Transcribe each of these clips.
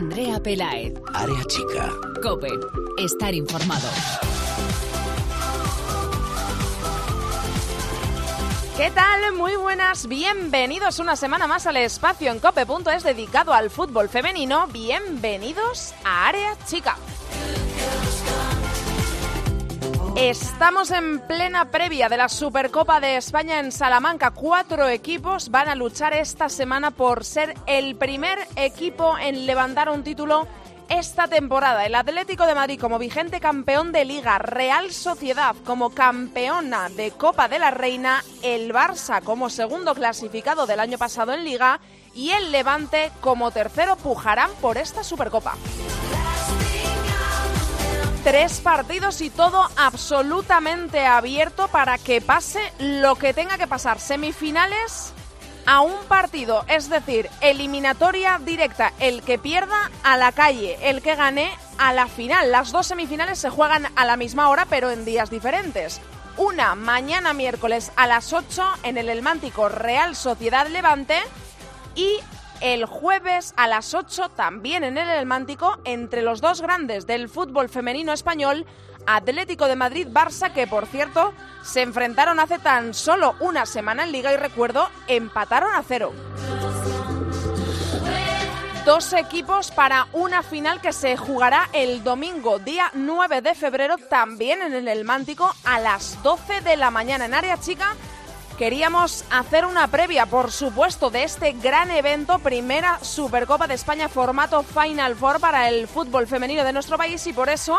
Andrea Pelaez. Área chica. Cope. Estar informado. ¿Qué tal? Muy buenas, bienvenidos una semana más al espacio en cope.es dedicado al fútbol femenino. Bienvenidos a Área Chica. Estamos en plena previa de la Supercopa de España en Salamanca. Cuatro equipos van a luchar esta semana por ser el primer equipo en levantar un título esta temporada. El Atlético de Madrid como vigente campeón de liga, Real Sociedad como campeona de Copa de la Reina, el Barça como segundo clasificado del año pasado en liga y el Levante como tercero pujarán por esta Supercopa. Tres partidos y todo absolutamente abierto para que pase lo que tenga que pasar. Semifinales a un partido, es decir, eliminatoria directa. El que pierda a la calle, el que gane a la final. Las dos semifinales se juegan a la misma hora pero en días diferentes. Una mañana miércoles a las 8 en el Elmántico Real Sociedad Levante y el jueves a las 8 también en el Elmántico entre los dos grandes del fútbol femenino español, Atlético de Madrid-Barça, que por cierto se enfrentaron hace tan solo una semana en liga y recuerdo, empataron a cero. Dos equipos para una final que se jugará el domingo, día 9 de febrero, también en el Elmántico a las 12 de la mañana en área chica Queríamos hacer una previa, por supuesto, de este gran evento, primera Supercopa de España formato Final Four para el fútbol femenino de nuestro país y por eso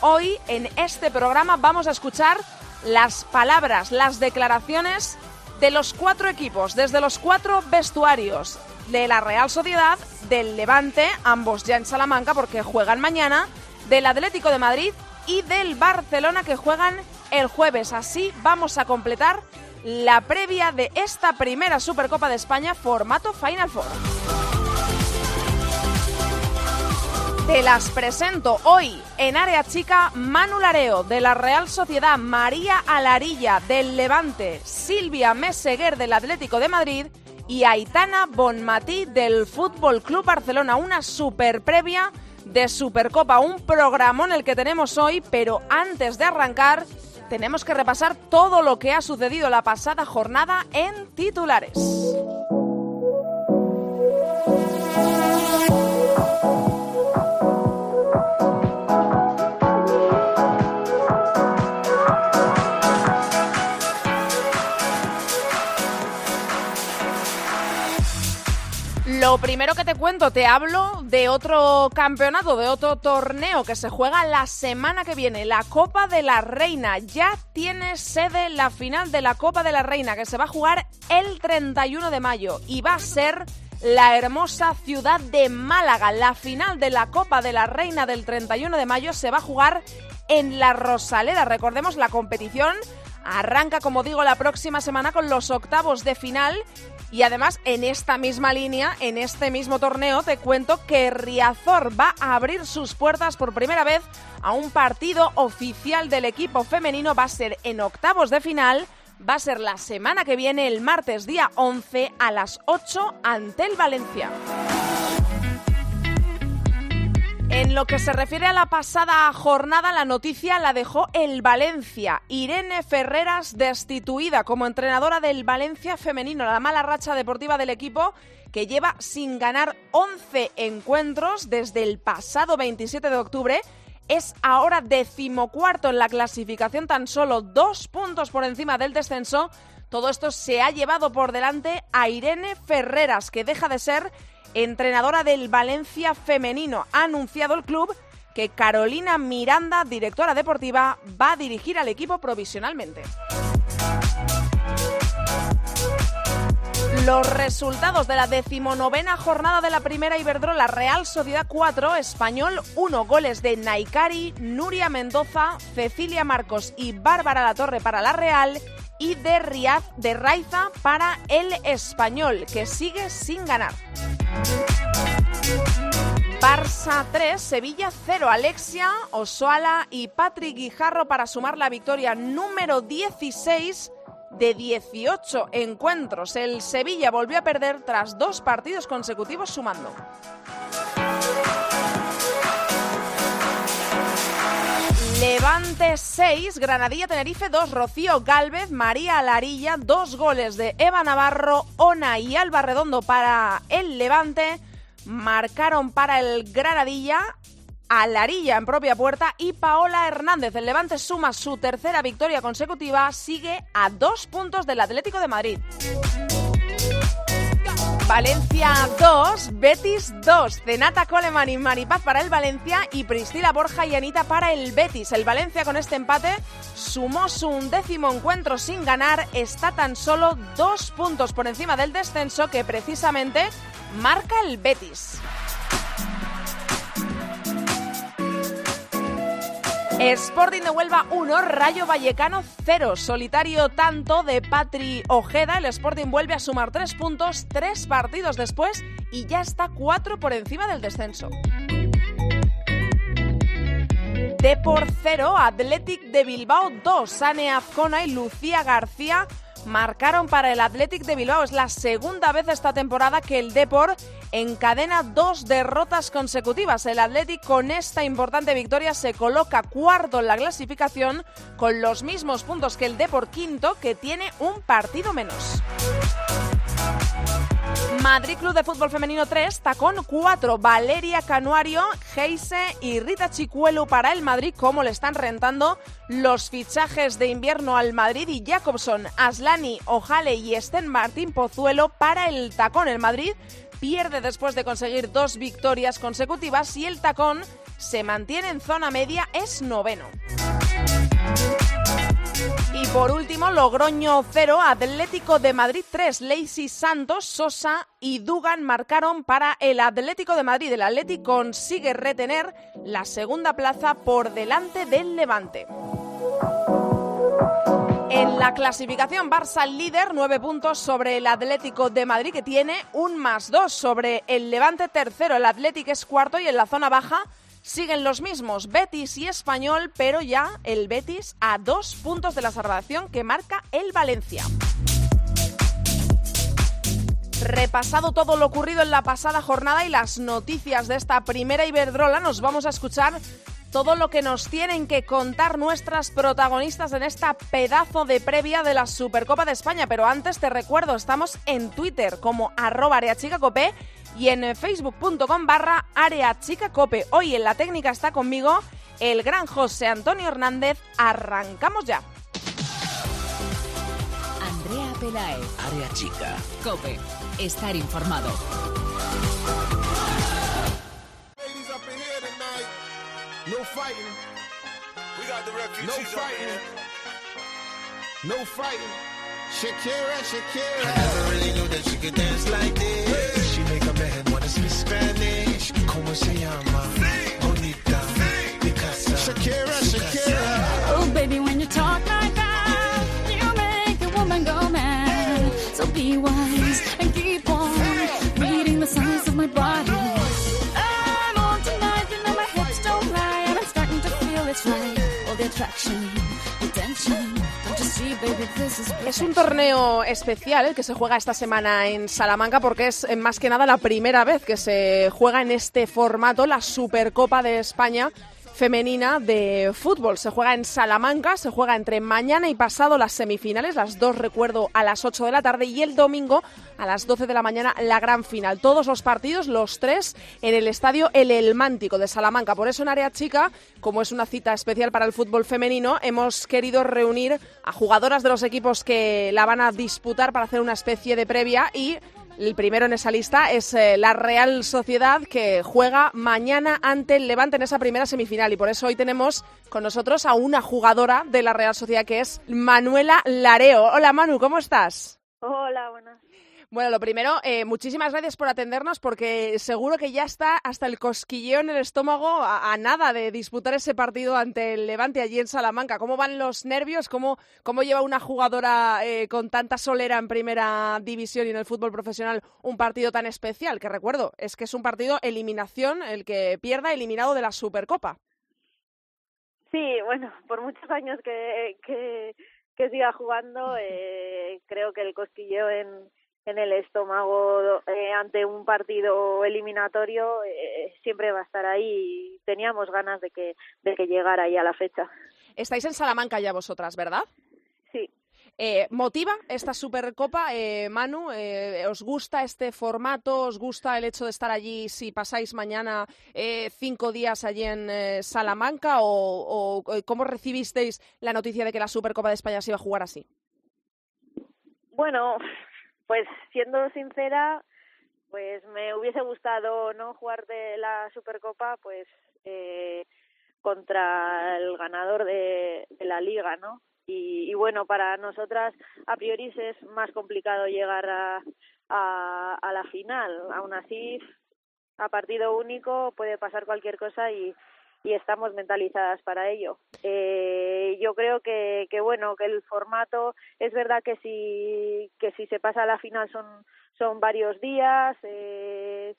hoy en este programa vamos a escuchar las palabras, las declaraciones de los cuatro equipos, desde los cuatro vestuarios de la Real Sociedad, del Levante, ambos ya en Salamanca porque juegan mañana, del Atlético de Madrid y del Barcelona que juegan el jueves. Así vamos a completar la previa de esta primera Supercopa de España formato Final Four. Te las presento hoy en área chica Manu Lareo de la Real Sociedad, María Alarilla del Levante, Silvia Meseguer del Atlético de Madrid y Aitana Bonmatí del Fútbol Club Barcelona. Una super previa de Supercopa, un programón el que tenemos hoy, pero antes de arrancar tenemos que repasar todo lo que ha sucedido la pasada jornada en titulares. Lo primero que te cuento, te hablo de otro campeonato, de otro torneo que se juega la semana que viene, la Copa de la Reina. Ya tiene sede la final de la Copa de la Reina que se va a jugar el 31 de mayo y va a ser la hermosa ciudad de Málaga. La final de la Copa de la Reina del 31 de mayo se va a jugar en la Rosaleda. Recordemos la competición arranca, como digo, la próxima semana con los octavos de final y además, en esta misma línea, en este mismo torneo, te cuento que Riazor va a abrir sus puertas por primera vez a un partido oficial del equipo femenino. Va a ser en octavos de final. Va a ser la semana que viene, el martes día 11 a las 8 ante el Valencia. En lo que se refiere a la pasada jornada, la noticia la dejó el Valencia. Irene Ferreras destituida como entrenadora del Valencia femenino. La mala racha deportiva del equipo que lleva sin ganar 11 encuentros desde el pasado 27 de octubre es ahora decimocuarto en la clasificación, tan solo dos puntos por encima del descenso. Todo esto se ha llevado por delante a Irene Ferreras, que deja de ser entrenadora del Valencia femenino. Ha anunciado el club que Carolina Miranda, directora deportiva, va a dirigir al equipo provisionalmente. Los resultados de la decimonovena jornada de la primera Iberdrola Real Sociedad 4, Español 1, goles de Naikari, Nuria Mendoza, Cecilia Marcos y Bárbara Latorre para la Real y de Riaz de Raiza para el Español, que sigue sin ganar. Barça 3, Sevilla 0. Alexia, Osoala y Patrick Guijarro para sumar la victoria número 16 de 18 encuentros. El Sevilla volvió a perder tras dos partidos consecutivos sumando. Levante 6, Granadilla Tenerife 2, Rocío Galvez, María Alarilla, dos goles de Eva Navarro, Ona y Alba Redondo para el Levante, marcaron para el Granadilla Alarilla en propia puerta y Paola Hernández. El Levante suma su tercera victoria consecutiva, sigue a dos puntos del Atlético de Madrid. Valencia 2, Betis 2. Zenata Coleman y Maripaz para el Valencia y Priscila Borja y Anita para el Betis. El Valencia con este empate sumó su undécimo encuentro sin ganar. Está tan solo dos puntos por encima del descenso que precisamente marca el Betis. Sporting de Huelva 1, Rayo Vallecano 0. Solitario tanto de Patri Ojeda. El Sporting vuelve a sumar 3 puntos, 3 partidos después y ya está 4 por encima del descenso. De por 0, Athletic de Bilbao 2. Sane Azcona y Lucía García marcaron para el Athletic de Bilbao. Es la segunda vez esta temporada que el Depor encadena dos derrotas consecutivas. El Athletic con esta importante victoria se coloca cuarto en la clasificación con los mismos puntos que el Depor quinto que tiene un partido menos. Madrid Club de Fútbol Femenino 3, tacón 4, Valeria Canuario, Geise y Rita Chicuelo para el Madrid, como le están rentando los fichajes de invierno al Madrid y Jacobson, Aslani, Ojale y Estén Martín Pozuelo para el tacón. El Madrid pierde después de conseguir dos victorias consecutivas y el tacón se mantiene en zona media, es noveno. Por último, Logroño 0, Atlético de Madrid 3, Lacey Santos, Sosa y Dugan marcaron para el Atlético de Madrid. El Atlético consigue retener la segunda plaza por delante del Levante. En la clasificación, Barça líder, nueve puntos sobre el Atlético de Madrid, que tiene un más dos sobre el Levante tercero. El Atlético es cuarto y en la zona baja Siguen los mismos Betis y Español, pero ya el Betis a dos puntos de la salvación que marca el Valencia. Repasado todo lo ocurrido en la pasada jornada y las noticias de esta primera Iberdrola, nos vamos a escuchar todo lo que nos tienen que contar nuestras protagonistas en esta pedazo de previa de la Supercopa de España. Pero antes te recuerdo, estamos en Twitter como arroba areachicacope y en facebook.com barra areachicacope. Hoy en la técnica está conmigo el gran José Antonio Hernández. Arrancamos ya. Andrea Pelae. Área chica. Cope. Estar informado. No fighting. We got the refugees no fighting. No fighting. Shakira, Shakira. I never really knew that she could dance like this. Wanna speak Spanish. Como se llama? Sí. Bonita. Sí. Picasa. Shakira, Shakira. Oh, baby, when you talk like that, you make a woman go mad. So be wise and keep on reading the signs of my body. Es un torneo especial el que se juega esta semana en Salamanca porque es eh, más que nada la primera vez que se juega en este formato la Supercopa de España femenina de fútbol. Se juega en Salamanca, se juega entre mañana y pasado las semifinales, las dos recuerdo a las 8 de la tarde y el domingo a las 12 de la mañana la gran final. Todos los partidos, los tres, en el estadio El Elmántico de Salamanca. Por eso en área chica, como es una cita especial para el fútbol femenino, hemos querido reunir a jugadoras de los equipos que la van a disputar para hacer una especie de previa y el primero en esa lista es eh, la Real Sociedad que juega mañana ante el Levante en esa primera semifinal y por eso hoy tenemos con nosotros a una jugadora de la Real Sociedad que es Manuela Lareo. Hola Manu, ¿cómo estás? Hola, buenas. Bueno, lo primero, eh, muchísimas gracias por atendernos porque seguro que ya está hasta el cosquilleo en el estómago a, nada de disputar ese partido ante el Levante allí en Salamanca. ¿Cómo van los nervios? ¿Cómo, cómo lleva una jugadora eh, con tanta solera en primera división y en el fútbol profesional un partido tan especial? Que recuerdo, es que es un partido eliminación, el que pierda eliminado de la Supercopa. Sí, bueno, por muchos años que, que, siga jugando, eh, creo que el cosquilleo en en el estómago eh, ante un partido eliminatorio eh, siempre va a estar ahí y teníamos ganas de que de que llegara ahí a la fecha. Estáis en Salamanca ya vosotras, ¿verdad? Sí. Eh, ¿Motiva esta Supercopa, eh, Manu? Eh, ¿Os gusta este formato? ¿Os gusta el hecho de estar allí si pasáis mañana eh, cinco días allí en Salamanca? ¿O, o cómo recibisteis la noticia de que la Supercopa de España se iba a jugar así? Bueno, pues siendo sincera, pues me hubiese gustado no jugar de la Supercopa, pues eh, contra el ganador de, la liga, ¿no? Y, y, bueno, para nosotras a priori es más complicado llegar a, a, a la final. Aún así, a partido único puede pasar cualquier cosa y, y estamos mentalizadas para ello. Eh, yo creo que, que bueno que el formato es verdad que si que si se pasa a la final son son varios días. Eh,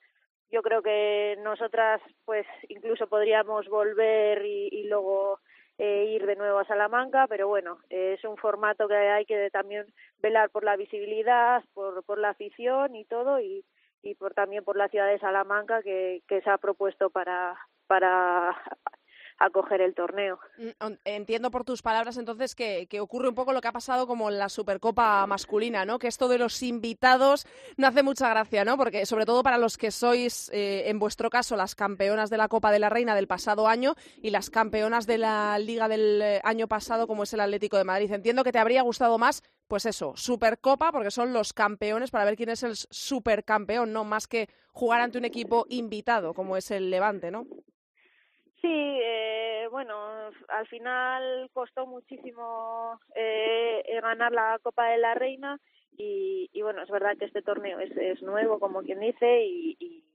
yo creo que nosotras pues incluso podríamos volver y, luego eh, ir de nuevo a Salamanca, pero bueno, es un formato que hay que también velar por la visibilidad, por, por la afición y todo, y, y por también por la ciudad de Salamanca que, que se ha propuesto para, para acoger el torneo. Entiendo por tus palabras entonces que, que, ocurre un poco lo que ha pasado como en la Supercopa masculina, ¿no? Que esto de los invitados no hace mucha gracia, ¿no? Porque sobre todo para los que sois, eh, en vuestro caso, las campeonas de la Copa de la Reina del pasado año y las campeonas de la Liga del eh, año pasado, como es el Atlético de Madrid. Entiendo que te habría gustado más, pues eso, Supercopa, porque son los campeones para ver quién es el supercampeón, ¿no? Más que jugar ante un equipo invitado, como es el Levante, ¿no? Sí, eh, bueno, al final costó muchísimo eh, ganar la Copa de la Reina y, y bueno, es verdad que este torneo es, es nuevo, como quien dice, y, y,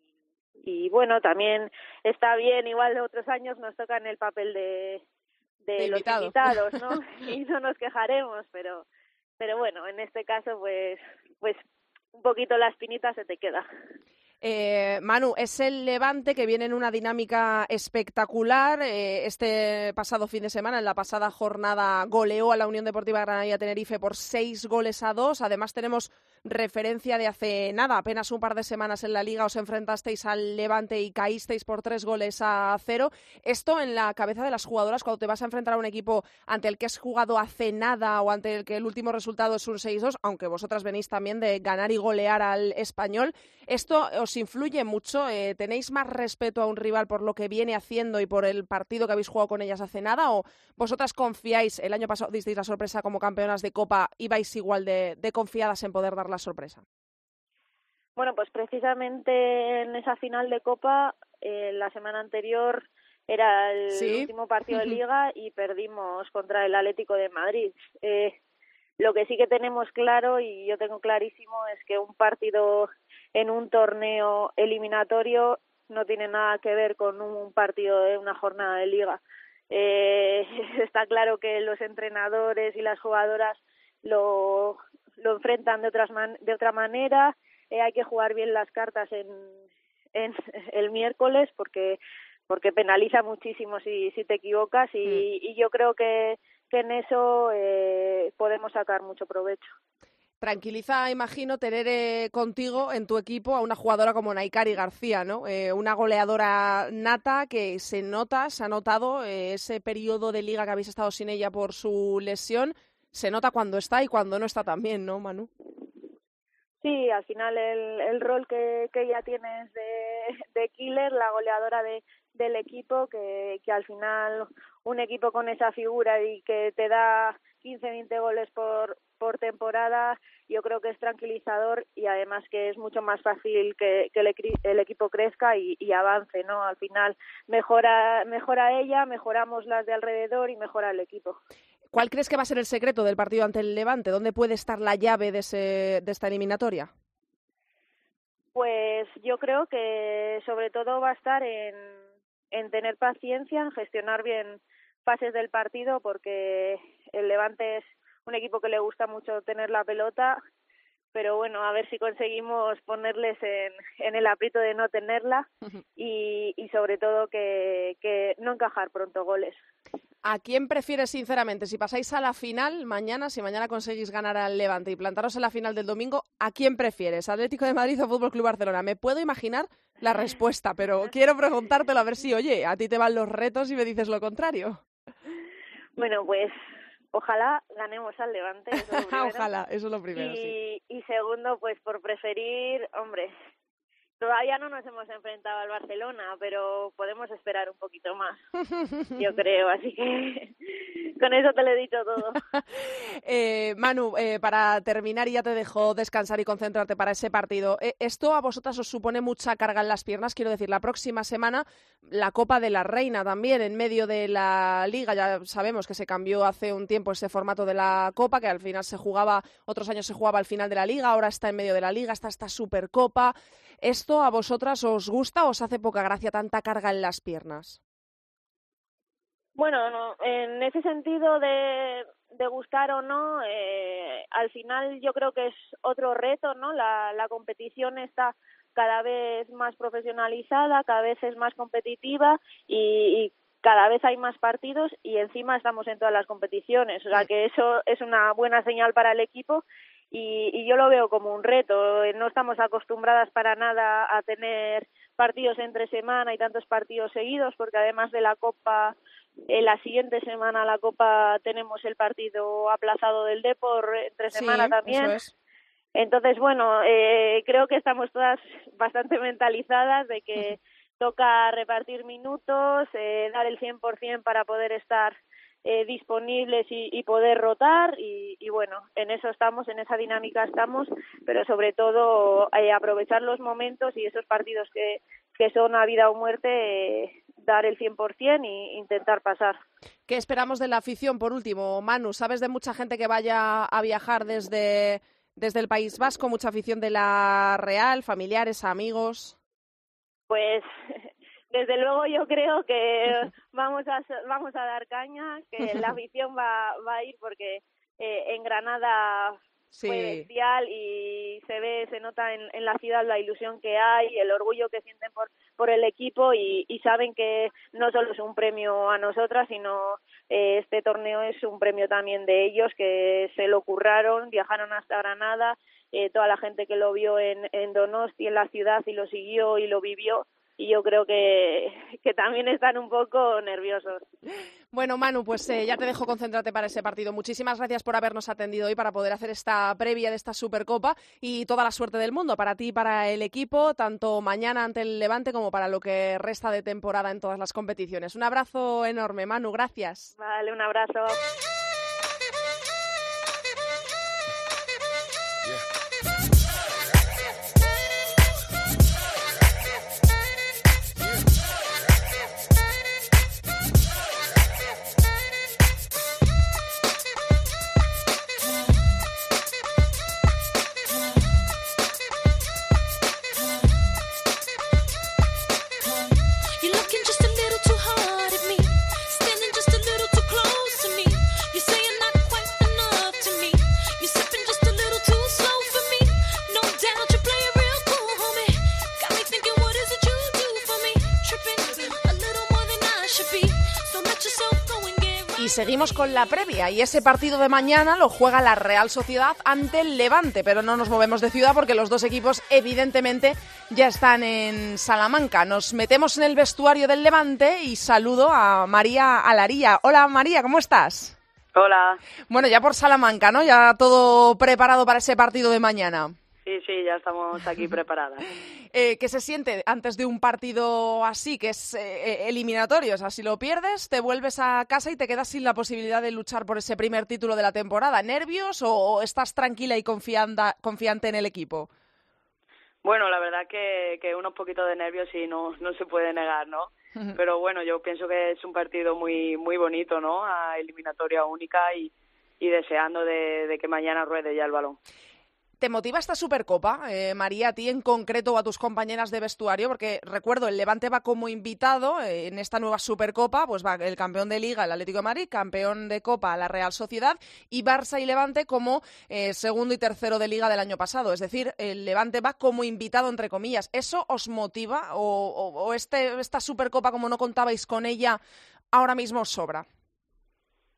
y bueno, también está bien, igual de otros años nos toca en el papel de, de, de los invitado. invitados, ¿no? y no nos quejaremos, pero pero bueno, en este caso pues pues un poquito la espinita se te queda. Eh, Manu, es el Levante que viene en una dinámica espectacular. Eh, este pasado fin de semana, en la pasada jornada, goleó a la Unión Deportiva Granadilla Tenerife por seis goles a dos. Además, tenemos referencia de hace nada, apenas un par de semanas en la liga os enfrentasteis al Levante y caísteis por tres goles a cero. Esto en la cabeza de las jugadoras cuando te vas a enfrentar a un equipo ante el que has jugado hace nada o ante el que el último resultado es un 6-2, aunque vosotras venís también de ganar y golear al español. ¿Esto os influye mucho? Eh, ¿Tenéis más respeto a un rival por lo que viene haciendo y por el partido que habéis jugado con ellas hace nada? ¿O vosotras confiáis, el año pasado disteis la sorpresa como campeonas de Copa, ibais igual de, de confiadas en poder dar la sorpresa? Bueno, pues precisamente en esa final de Copa, eh, la semana anterior era el ¿Sí? último partido de liga y perdimos contra el Atlético de Madrid. Eh, lo que sí que tenemos claro y yo tengo clarísimo es que un partido en un torneo eliminatorio no tiene nada que ver con un partido de una jornada de liga. Eh, está claro que los entrenadores y las jugadoras lo, lo enfrentan de, otras man de otra manera. Eh, hay que jugar bien las cartas en, en el miércoles porque porque penaliza muchísimo si, si te equivocas y, mm. y yo creo que, que en eso eh, podemos sacar mucho provecho. Tranquiliza, imagino, tener eh, contigo en tu equipo a una jugadora como Naikari García, ¿no? Eh, una goleadora nata que se nota, se ha notado eh, ese periodo de liga que habéis estado sin ella por su lesión, se nota cuando está y cuando no está también, ¿no, Manu? Sí, al final el, el rol que, ella tiene es de, de killer, la goleadora de, del equipo, que, que al final un equipo con esa figura y que te da 15, 20 goles por, por temporada, yo creo que es tranquilizador y además que es mucho más fácil que, que el, el, equipo crezca y, y, avance, ¿no? Al final mejora, mejora ella, mejoramos las de alrededor y mejora el equipo. ¿Cuál crees que va a ser el secreto del partido ante el Levante? ¿Dónde puede estar la llave de, ese, de esta eliminatoria? Pues yo creo que sobre todo va a estar en, en tener paciencia, en gestionar bien fases del partido, porque el Levante es un equipo que le gusta mucho tener la pelota, pero bueno, a ver si conseguimos ponerles en, en el aprieto de no tenerla y, y sobre todo que, que no encajar pronto goles. ¿A quién prefieres sinceramente? Si pasáis a la final mañana, si mañana conseguís ganar al Levante y plantaros en la final del domingo, ¿a quién prefieres? ¿Atlético de Madrid o Fútbol Club Barcelona? Me puedo imaginar la respuesta, pero quiero preguntártelo a ver si, oye, a ti te van los retos y me dices lo contrario. Bueno, pues ojalá ganemos al Levante. eso es lo primero. Ojalá, eso es lo primero, sí. y, y segundo, pues por preferir, hombre, todavía no nos hemos enfrentado al Barcelona, pero podemos esperar un poquito más, yo creo. Así que con eso te lo he dicho todo. Eh, Manu, eh, para terminar y ya te dejo descansar y concentrarte para ese partido. Eh, ¿Esto a vosotras os supone mucha carga en las piernas? Quiero decir, la próxima semana la Copa de la Reina también en medio de la Liga. Ya sabemos que se cambió hace un tiempo ese formato de la Copa, que al final se jugaba, otros años se jugaba al final de la Liga, ahora está en medio de la Liga, está esta Supercopa. ¿Esto a vosotras os gusta o os hace poca gracia tanta carga en las piernas? Bueno, no, en ese sentido de, de gustar o no, eh, al final yo creo que es otro reto, ¿no? La, la competición está cada vez más profesionalizada, cada vez es más competitiva y, y cada vez hay más partidos y encima estamos en todas las competiciones, o sea que eso es una buena señal para el equipo y, y yo lo veo como un reto. Eh, No estamos acostumbradas para nada a tener partidos entre semana y tantos partidos seguidos, porque además de la Copa, en la siguiente semana la Copa tenemos el partido aplazado del Depor entre semana también. eso es. Entonces, bueno, eh, creo que estamos todas bastante mentalizadas de que toca repartir minutos, eh, dar el 100% para poder estar eh, disponibles y, y poder rotar y, y bueno, en eso estamos, en esa dinámica estamos, pero sobre todo eh, aprovechar los momentos y esos partidos que, que son a vida o muerte, eh, dar el 100% e intentar pasar. ¿Qué esperamos de la afición? Por último, Manu, ¿sabes de mucha gente que vaya a viajar desde, desde el País Vasco? Mucha afición de la Real, familiares, amigos. Pues desde luego yo creo que vamos a vamos a dar caña, que la afición va, va a ir porque eh, en Granada fue bestial y se ve, se nota en, en la ciudad la ilusión que hay, el orgullo que sienten por, por el equipo y, y saben que no solo es un premio a nosotras, sino eh, este torneo es un premio también de ellos que se lo curraron, viajaron hasta Granada, eh, toda la gente que lo vio en, en Donosti, en la ciudad y lo siguió y lo vivió y yo creo que, que también están un poco nerviosos. Bueno, Manu, pues eh, ya te dejo concentrarte para ese partido. Muchísimas gracias por habernos atendido hoy para poder hacer esta previa de esta Supercopa y toda la suerte del mundo para ti y para el equipo, tanto mañana ante el Levante como para lo que resta de temporada en todas las competiciones. Un abrazo enorme, Manu, gracias. Vale, un abrazo. Seguimos con la previa y ese partido de mañana lo juega la Real Sociedad ante el Levante, pero no nos movemos de ciudad porque los dos equipos evidentemente ya están en Salamanca. Nos metemos en el vestuario del Levante y saludo a María Alaría. Hola María, ¿cómo estás? Hola, Bueno, ya por Salamanca, ¿no? Ya todo preparado para ese partido de mañana. Sí, sí, ya estamos aquí preparadas. Eh, ¿Qué se siente antes de un partido así, que es eh, eliminatorio? O sea, si lo pierdes, te vuelves a casa y te quedas sin la posibilidad de luchar por ese primer título de la temporada. ¿Nervios o, o estás tranquila y confianda- confiante en el equipo? Bueno, la verdad que, que unos poquitos de nervios sí no, no se puede negar, ¿no? Pero bueno, yo pienso que es un partido muy muy bonito, ¿no? A eliminatoria única y, y deseando de, de que mañana ruede ya el balón. ¿Te motiva esta Supercopa, eh, María, a ti en concreto o a tus compañeras de vestuario? Porque recuerdo, el Levante va como invitado eh, en esta nueva Supercopa, pues va el campeón de Liga, el Atlético de Madrid, campeón de Copa, la Real Sociedad, y Barça y Levante como eh, segundo y tercero de Liga del año pasado. Es decir, el Levante va como invitado, entre comillas. ¿Eso os motiva o, o- o este, esta Supercopa, como no contabais con ella, ahora mismo os sobra?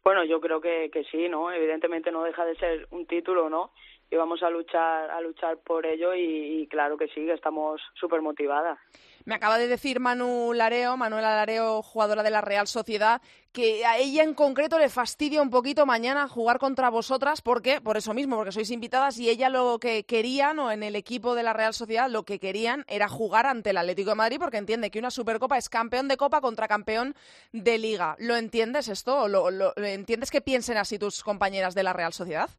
Bueno, yo creo que, que sí, ¿no? Evidentemente no deja de ser un título, ¿no? Y vamos a luchar, a luchar por ello y, claro que sí, estamos súper motivadas. Me acaba de decir Manu Lareo, Manuela Lareo, jugadora de la Real Sociedad, que a ella en concreto le fastidia un poquito mañana jugar contra vosotras, porque por eso mismo, porque sois invitadas y ella lo que querían o en el equipo de la Real Sociedad lo que querían era jugar ante el Atlético de Madrid, porque entiende que una Supercopa es campeón de Copa contra campeón de Liga. ¿Lo entiendes esto? ¿Lo, lo, lo entiendes que piensen así tus compañeras de la Real Sociedad?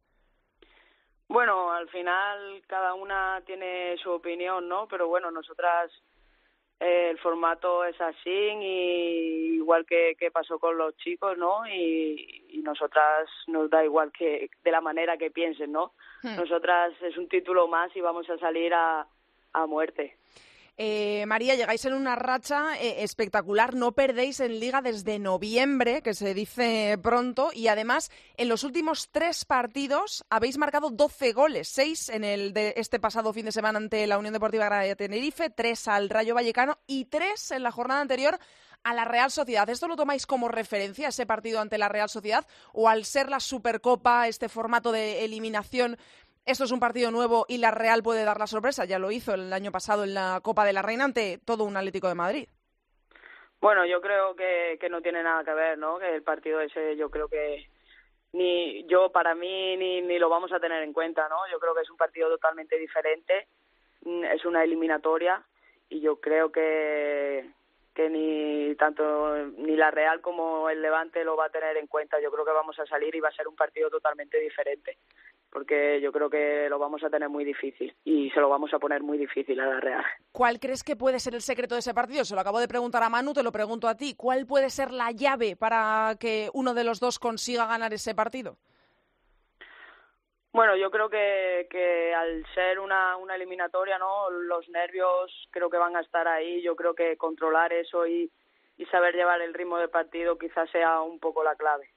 Bueno, al final cada una tiene su opinión, ¿no? Pero bueno, nosotras eh, el formato es así y igual que, que pasó con los chicos, ¿no? Y, y nosotras nos da igual que de la manera que piensen, ¿no? Hmm. Nosotras es un título más y vamos a salir a, a muerte. Eh, María, llegáis en una racha eh, espectacular, no perdéis en liga desde noviembre, que se dice pronto, y además en los últimos tres partidos habéis marcado 12 goles, seis en el de este pasado fin de semana ante la Unión Deportiva Granada Tenerife, tres al Rayo Vallecano y tres en la jornada anterior a la Real Sociedad. ¿Esto lo tomáis como referencia, ese partido ante la Real Sociedad? ¿O al ser la Supercopa, este formato de eliminación, esto es un partido nuevo y la Real puede dar la sorpresa. Ya lo hizo el año pasado en la Copa de la Reina ante todo un Atlético de Madrid. Bueno, yo creo que, que no tiene nada que ver, ¿no? Que el partido ese yo creo que ni yo para mí ni, ni lo vamos a tener en cuenta, ¿no? Yo creo que es un partido totalmente diferente, mm, es una eliminatoria y yo creo que que ni tanto ni la Real como el Levante lo va a tener en cuenta. Yo creo que vamos a salir y va a ser un partido totalmente diferente, porque yo creo que lo vamos a tener muy difícil y se lo vamos a poner muy difícil a la Real. ¿Cuál crees que puede ser el secreto de ese partido? Se lo acabo de preguntar a Manu, te lo pregunto a ti. ¿Cuál puede ser la llave para que uno de los dos consiga ganar ese partido? Bueno, yo creo que, que al ser una, una eliminatoria, ¿no? Los nervios creo que van a estar ahí. Yo creo que controlar eso y, y saber llevar el ritmo del partido quizás sea un poco la clave.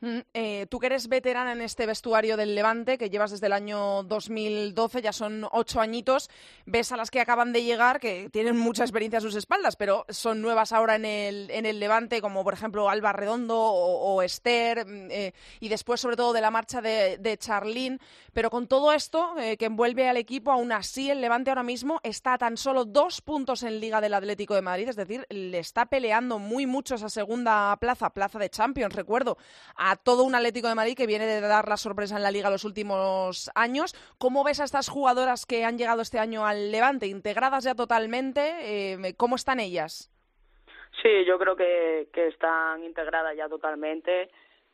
Mm, eh, tú que eres veterana en este vestuario del Levante, que llevas desde el año 2012, ya son ocho añitos, ves a las que acaban de llegar, que tienen mucha experiencia a sus espaldas, pero son nuevas ahora en el, en el Levante, como por ejemplo Alba Redondo o, Esther, mm, eh, y después sobre todo de la marcha de, de Charlín. Pero con todo esto eh, que envuelve al equipo, aún así el Levante ahora mismo está a tan solo dos puntos en Liga del Atlético de Madrid, es decir, le está peleando muy mucho esa segunda plaza, plaza de Champions, recuerdo, todo un Atlético de Madrid que viene de dar la sorpresa en la Liga los últimos años. ¿Cómo ves a estas jugadoras que han llegado este año al Levante, integradas ya totalmente? Eh, ¿Cómo están ellas? Sí, yo creo que, están integradas ya totalmente.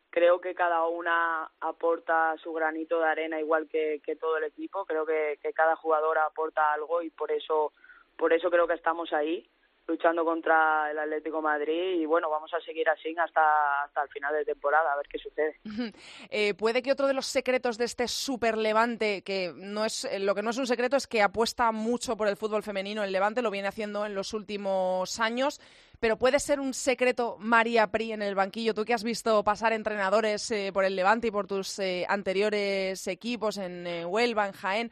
Creo que cada una aporta su granito de arena igual que, que todo el equipo. Creo que, que cada jugadora aporta algo y por eso, por eso creo que estamos ahí luchando contra el Atlético de Madrid y bueno, vamos a seguir así hasta, hasta el final de temporada, a ver qué sucede. Eh, puede que otro de los secretos de este super Levante, que no es eh, lo que no es un secreto es que apuesta mucho por el fútbol femenino, el Levante lo viene haciendo en los últimos años, pero puede ser un secreto María Pri en el banquillo, tú que has visto pasar entrenadores eh, por el Levante y por tus eh, anteriores equipos en eh, Huelva, en Jaén,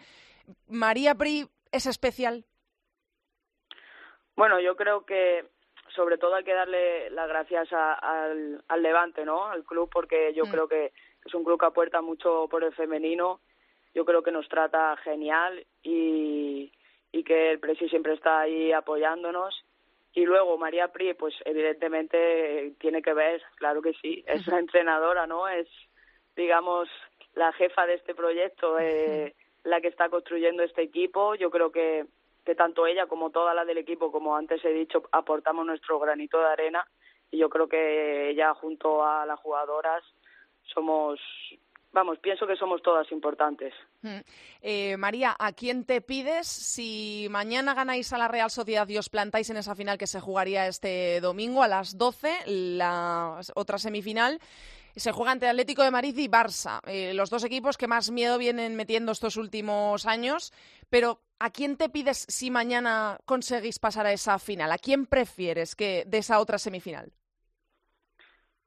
María Pri es especial. Bueno, yo creo que sobre todo hay que darle las gracias a- al, al Levante, ¿no? Al club, porque yo Mm. creo que es un club que apuesta mucho por el femenino. Yo creo que nos trata genial y, y que el Presi siempre está ahí apoyándonos. Y luego María Pri, pues evidentemente tiene que ver, claro que sí, es la entrenadora, ¿no? Es, digamos, la jefa de este proyecto, eh, la que está construyendo este equipo. Yo creo que, tanto ella como toda la del equipo, como antes he dicho, aportamos nuestro granito de arena y yo creo que ella junto a las jugadoras somos, vamos, pienso que somos todas importantes. Mm. Eh, María, ¿a quién te pides si mañana ganáis a la Real Sociedad y os plantáis en esa final que se jugaría este domingo a las 12, la otra semifinal? Se juega entre Atlético de Madrid y Barça, eh, los dos equipos que más miedo vienen metiendo estos últimos años. Pero, ¿a quién te pides si mañana conseguís pasar a esa final? ¿A quién prefieres que de esa otra semifinal?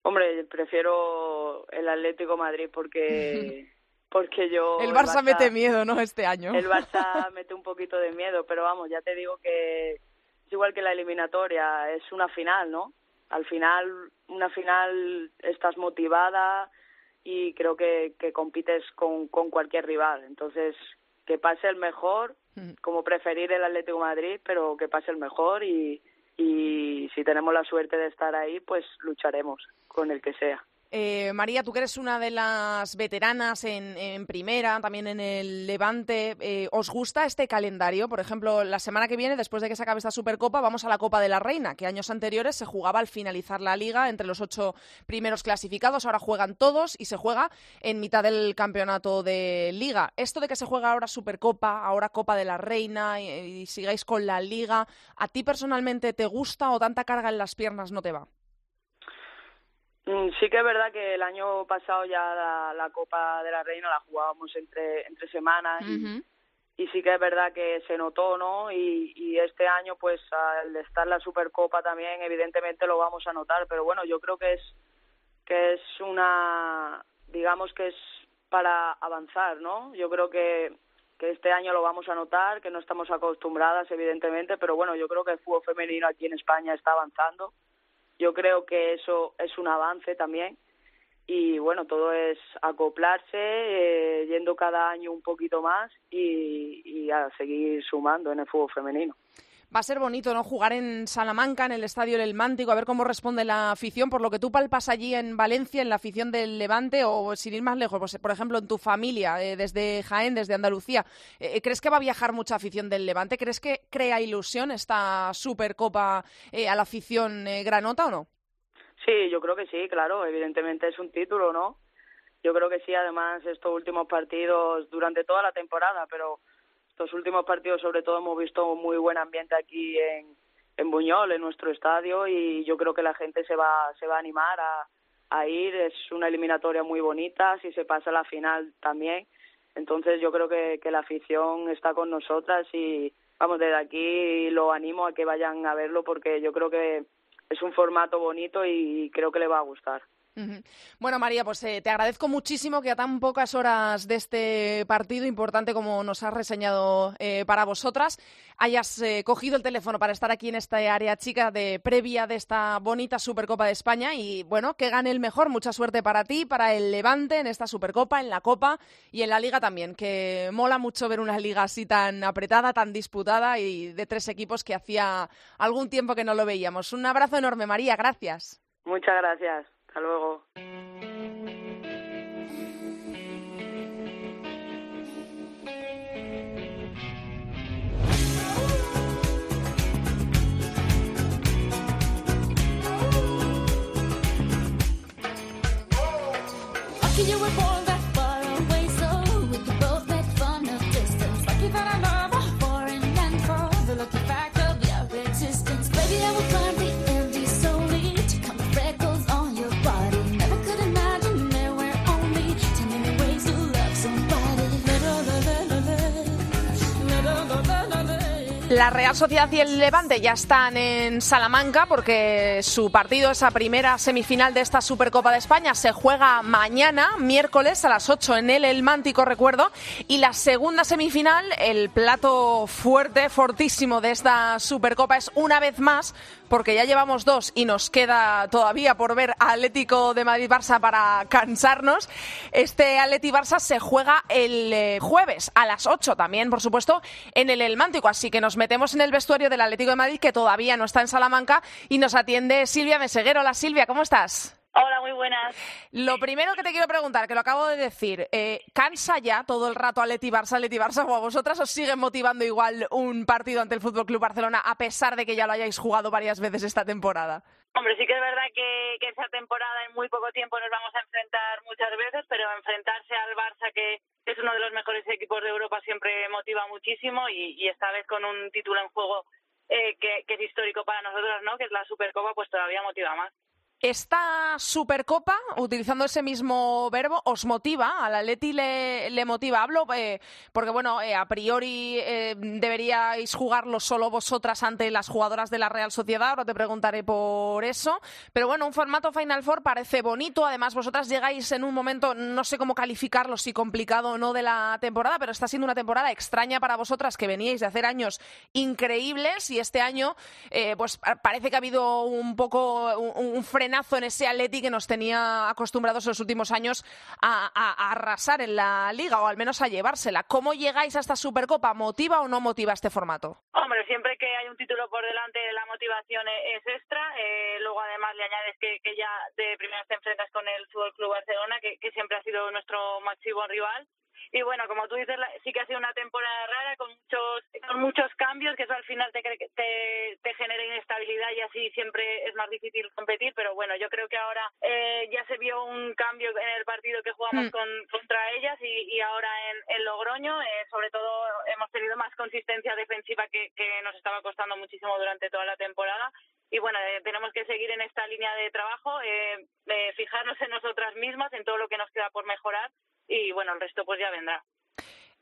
Hombre, prefiero el Atlético Madrid porque porque yo El Barça mete miedo, ¿no? Este año. El Barça mete un poquito de miedo, pero vamos, ya te digo que es igual que la eliminatoria, es una final, ¿no? al final, una final estás motivada y creo que, que compites con, con cualquier rival. Entonces, que pase el mejor, como preferir el Atlético Madrid, pero que pase el mejor y, y si tenemos la suerte de estar ahí, pues lucharemos con el que sea. Eh, María, tú que eres una de las veteranas en, primera, también en el Levante, eh, ¿os gusta este calendario? Por ejemplo, la semana que viene, después de que se acabe esta Supercopa, vamos a la Copa de la Reina, que años anteriores se jugaba al finalizar la liga entre los ocho primeros clasificados, ahora juegan todos y se juega en mitad del campeonato de liga. Esto de que se juega ahora Supercopa, ahora Copa de la Reina y, y sigáis con la liga, ¿a ti personalmente te gusta o tanta carga en las piernas no te va? Mm, Sí que es verdad que el año pasado ya la, la Copa de la Reina la jugábamos entre, entre semanas y, y sí que es verdad que se notó, ¿no? Y, y este año, pues, al estar la Supercopa también, evidentemente lo vamos a notar, pero bueno, yo creo que es que es una, digamos que es para avanzar, ¿no? Yo creo que que este año lo vamos a notar, que no estamos acostumbradas, evidentemente, pero bueno, yo creo que el fútbol femenino aquí en España está avanzando. Yo creo que eso es un avance también y bueno, todo es acoplarse, eh, yendo cada año un poquito más y, y a seguir sumando en el fútbol femenino. Va a ser bonito, ¿no? Jugar en Salamanca, en el Estadio El Mántico, a ver cómo responde la afición. Por lo que tú palpas allí en Valencia, en la afición del Levante, o sin ir más lejos, pues, por ejemplo, en tu familia, eh, desde Jaén, desde Andalucía, eh, ¿crees que va a viajar mucha afición del Levante? ¿Crees que crea ilusión esta Supercopa eh, a la afición eh, granota o no? Sí, yo creo que sí, claro, evidentemente es un título, ¿no? Yo creo que sí, además estos últimos partidos durante toda la temporada, pero estos últimos partidos sobre todo hemos visto un muy buen ambiente aquí en, en Buñol, en nuestro estadio, y yo creo que la gente se va, se va a animar a, ir. Es una eliminatoria muy bonita, si se pasa a la final también. Entonces yo creo que, que la afición está con nosotras y vamos, desde aquí lo animo a que vayan a verlo porque yo creo que es un formato bonito y creo que le va a gustar. Bueno, María, pues eh, te agradezco muchísimo que a tan pocas horas de este partido importante como nos has reseñado eh, para vosotras, hayas eh, cogido el teléfono para estar aquí en esta área chica de previa de esta bonita Supercopa de España y bueno, que gane el mejor. Mucha suerte para ti, para el Levante en esta Supercopa, en la Copa y en la Liga también, que mola mucho ver una liga así tan apretada, tan disputada y de tres equipos que hacía algún tiempo que no lo veíamos. Un abrazo enorme, María, gracias. Muchas gracias. Hasta luego. La Real Sociedad y el Levante ya están en Salamanca porque su partido, esa primera semifinal de esta Supercopa de España, se juega mañana, miércoles a las 8 en el El Mántico, recuerdo. Y la segunda semifinal, el plato fuerte, fortísimo de esta Supercopa es una vez más, porque ya llevamos dos y nos queda todavía por ver Atlético de Madrid-Barça para cansarnos. Este Atleti-Barça se juega el eh, jueves a las 8 también, por supuesto, en el El Mántico. Así que nos metemos en el vestuario del Atlético de Madrid, que todavía no está en Salamanca, y nos atiende Silvia Meseguero. Hola Silvia, ¿cómo estás? Hola, muy buenas. Lo primero que te quiero preguntar, que lo acabo de decir, eh, ¿cansa ya todo el rato Atleti Barça, Atleti Barça o a vosotras os sigue motivando igual un partido ante el Fútbol Club Barcelona a pesar de que ya lo hayáis jugado varias veces esta temporada? Hombre, sí que es verdad que, que esta temporada en muy poco tiempo nos vamos a enfrentar muchas veces, pero enfrentarse al Barça, que es uno de los mejores equipos de Europa, siempre motiva muchísimo y, y esta vez con un título en juego eh, que, que es histórico para nosotros, ¿no? Que es la Supercopa, pues todavía motiva más. Esta Supercopa, utilizando ese mismo verbo, os motiva, al Atleti le, le motiva. Hablo eh, porque, bueno, eh, a priori eh, deberíais jugarlo solo vosotras ante las jugadoras de la Real Sociedad, ahora te preguntaré por eso. Pero bueno, un formato Final Four parece bonito, además vosotras llegáis en un momento, no sé cómo calificarlo, si complicado o no de la temporada, pero está siendo una temporada extraña para vosotras que veníais de hacer años increíbles y este año, pues parece que ha habido un poco un, un freno en ese Atleti que nos tenía acostumbrados en los últimos años a, arrasar en la liga o al menos a llevársela. ¿Cómo llegáis a esta Supercopa? ¿Motiva o no motiva este formato? Hombre, siempre que hay un título por delante la motivación es extra. Eh, luego además le añades que, ya de primeras te enfrentas con el Fútbol Club Barcelona, que, que siempre ha sido nuestro máximo rival y bueno, como tú dices, sí que ha sido una temporada rara con muchos con muchos cambios que eso al final te, te, te genera inestabilidad y así siempre es más difícil competir, pero bueno, yo creo que ahora eh, ya se vio un cambio en el partido que jugamos mm. con, contra ellas y, y ahora en, en Logroño, eh, sobre todo hemos tenido más consistencia defensiva que, que nos estaba costando muchísimo durante toda la temporada y bueno, eh, tenemos que seguir en esta línea de trabajo, eh, eh, fijarnos en nosotras mismas, en todo lo que nos queda por mejorar y bueno, el resto pues ya vendrá.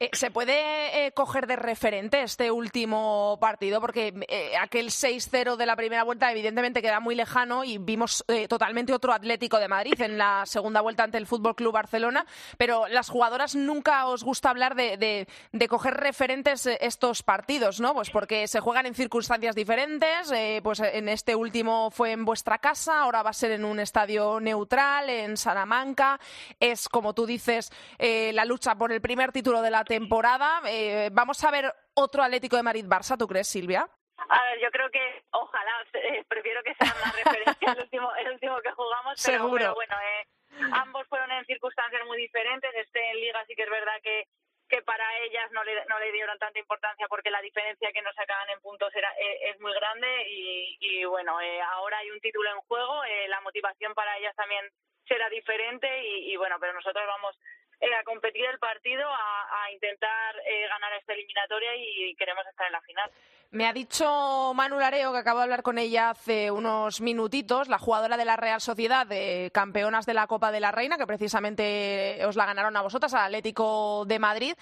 Eh, ¿Se puede eh, coger de referente este último partido? Porque eh, aquel 6-0 de la primera vuelta evidentemente queda muy lejano y vimos eh, totalmente otro Atlético de Madrid en la segunda vuelta ante el Fútbol Club Barcelona, pero las jugadoras nunca os gusta hablar de, de, coger referentes estos partidos, ¿no? Pues porque se juegan en circunstancias diferentes, pues en este último fue en vuestra casa, ahora va a ser en un estadio neutral, en Salamanca, es como tú dices, la lucha por el primer título de la temporada. Eh, ¿Vamos a ver otro Atlético de Madrid-Barça, tú crees, Silvia? A ver, yo creo que ojalá, eh, prefiero que sea más referencia el último, el último que jugamos, pero, Seguro. pero bueno, eh, ambos fueron en circunstancias muy diferentes. Este en Liga sí que es verdad que que para ellas no le, no le dieron tanta importancia porque la diferencia que nos sacaban en puntos era eh, es muy grande y, y bueno, eh, ahora hay un título en juego, eh, la motivación para ellas también será diferente y, y bueno, pero nosotros vamos eh, a competir el partido, a, intentar eh, ganar esta eliminatoria y queremos estar en la final. Me ha dicho Manu Lareo, que acabo de hablar con ella hace unos minutitos, la jugadora de la Real Sociedad, de campeonas de la Copa de la Reina, que precisamente os la ganaron a vosotras, al Atlético de Madrid,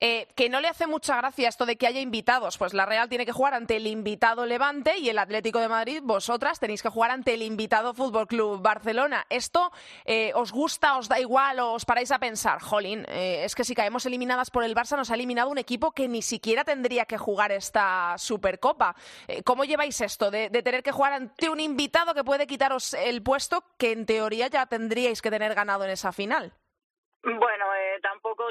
eh, que no le hace mucha gracia esto de que haya invitados. Pues la Real tiene que jugar ante el invitado Levante y el Atlético de Madrid, vosotras tenéis que jugar ante el invitado Fútbol Club Barcelona. ¿Esto eh, os gusta, os da igual o os paráis a pensar, jolín, eh, es que si caemos eliminadas por el Barça nos ha eliminado un equipo que ni siquiera tendría que jugar esta Supercopa. Eh, ¿Cómo lleváis esto de, de, tener que jugar ante un invitado que puede quitaros el puesto que en teoría ya tendríais que tener ganado en esa final? Bueno,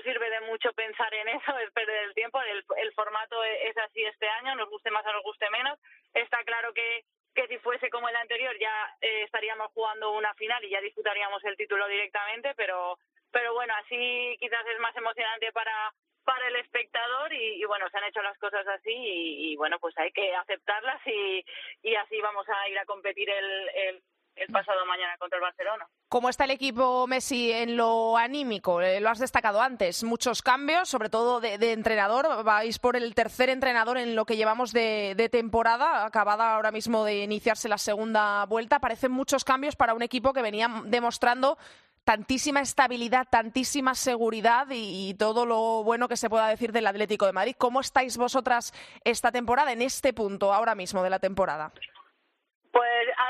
sirve de mucho pensar en eso, es perder el tiempo. El, el formato es así este año, nos guste más o nos guste menos. Está claro que, que si fuese como el anterior ya eh, estaríamos jugando una final y ya disputaríamos el título directamente, pero, pero bueno, así quizás es más emocionante para, para el espectador y, y, bueno, se han hecho las cosas así y, y, bueno, pues hay que aceptarlas y, y así vamos a ir a competir el, el, el pasado mañana contra el Barcelona. ¿Cómo está el equipo Messi en lo anímico? Eh, lo has destacado antes. Muchos cambios, sobre todo de, entrenador. Vais por el tercer entrenador en lo que llevamos de, de, temporada, acabada ahora mismo de iniciarse la segunda vuelta. Parecen muchos cambios para un equipo que venía demostrando tantísima estabilidad, tantísima seguridad y, y, todo lo bueno que se pueda decir del Atlético de Madrid. ¿Cómo estáis vosotras esta temporada, en este punto, ahora mismo de la temporada?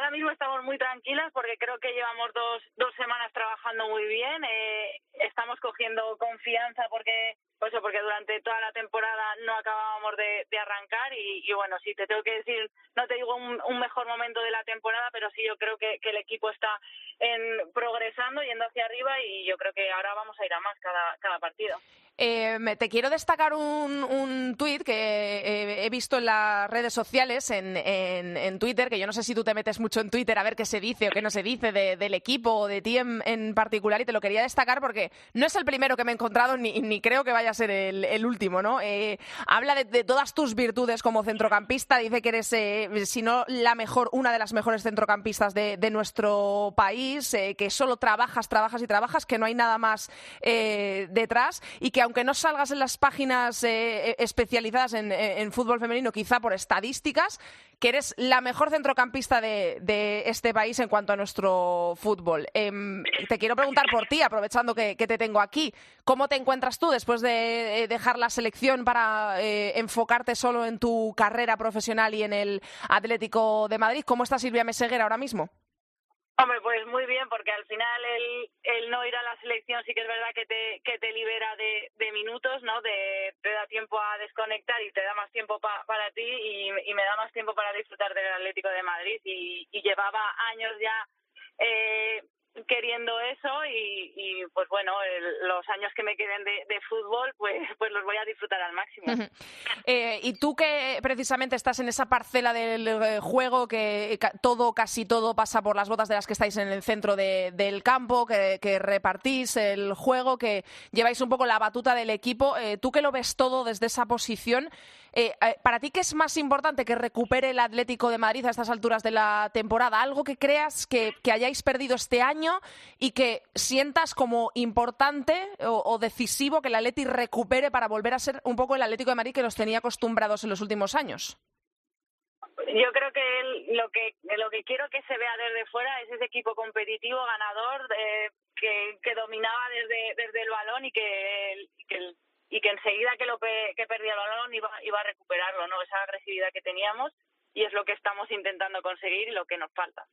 Ahora mismo estamos muy tranquilas porque creo que llevamos dos, dos semanas trabajando muy bien. Eh, estamos cogiendo confianza porque pues eso, porque durante toda la temporada no acabábamos de, de arrancar y, y, bueno, si te tengo que decir, no te digo un, un mejor momento de la temporada, pero sí yo creo que, que, el equipo está en, progresando, yendo hacia arriba y yo creo que ahora vamos a ir a más cada, cada partido. Eh, te quiero destacar un, un tuit que eh, he visto en las redes sociales, en, en, en, Twitter, que yo no sé si tú te metes mucho en Twitter a ver qué se dice o qué no se dice de, del equipo o de ti en, particular, y te lo quería destacar porque no es el primero que me he encontrado ni, ni creo que vaya a ser el, último, ¿no? Eh, habla de, todas tus virtudes como centrocampista, dice que eres, si no la mejor, una de las mejores centrocampistas de, de nuestro país, que solo trabajas, trabajas y trabajas, que no hay nada más detrás y que aunque no salgas en las páginas eh, especializadas en, en fútbol femenino, quizá por estadísticas, que eres la mejor centrocampista de, este país en cuanto a nuestro fútbol. Em, te quiero preguntar por ti, aprovechando que, te tengo aquí. ¿Cómo te encuentras tú después de eh, dejar la selección para eh, enfocarte solo en tu carrera profesional y en el Atlético de Madrid? ¿Cómo está Silvia Meseguer ahora mismo? Hombre, pues muy bien, porque al final el, el no ir a la selección sí que es verdad que te, que te libera de, de minutos, ¿no? De, te da tiempo a desconectar y te da más tiempo pa- para ti y, y me da más tiempo para disfrutar del Atlético de Madrid y, y llevaba años ya eh, queriendo eso y, y pues bueno, el- los años que me queden de, de fútbol pues, pues los voy a disfrutar al máximo. Eh, y tú que precisamente estás en esa parcela del eh, juego, que todo, casi todo pasa por las botas de las que estáis en el centro de- del campo, que, que repartís el juego, que lleváis un poco la batuta del equipo, eh, tú que lo ves todo desde esa posición, eh, eh, ¿para ti qué es más importante que recupere el Atlético de Madrid a estas alturas de la temporada? ¿Algo que creas que, hayáis perdido este año y que sientas como importante o, decisivo que el Atleti recupere para volver a ser un poco el Atlético de Madrid que nos tenía acostumbrados en los últimos años? Yo creo que el- lo que lo que quiero que se vea desde fuera es ese equipo competitivo, ganador, eh, que, que dominaba desde desde el balón y que, que, el- y que enseguida que lo pe- que perdía el balón iba iba a recuperarlo, no esa agresividad que teníamos y es lo que estamos intentando conseguir y lo que nos falta.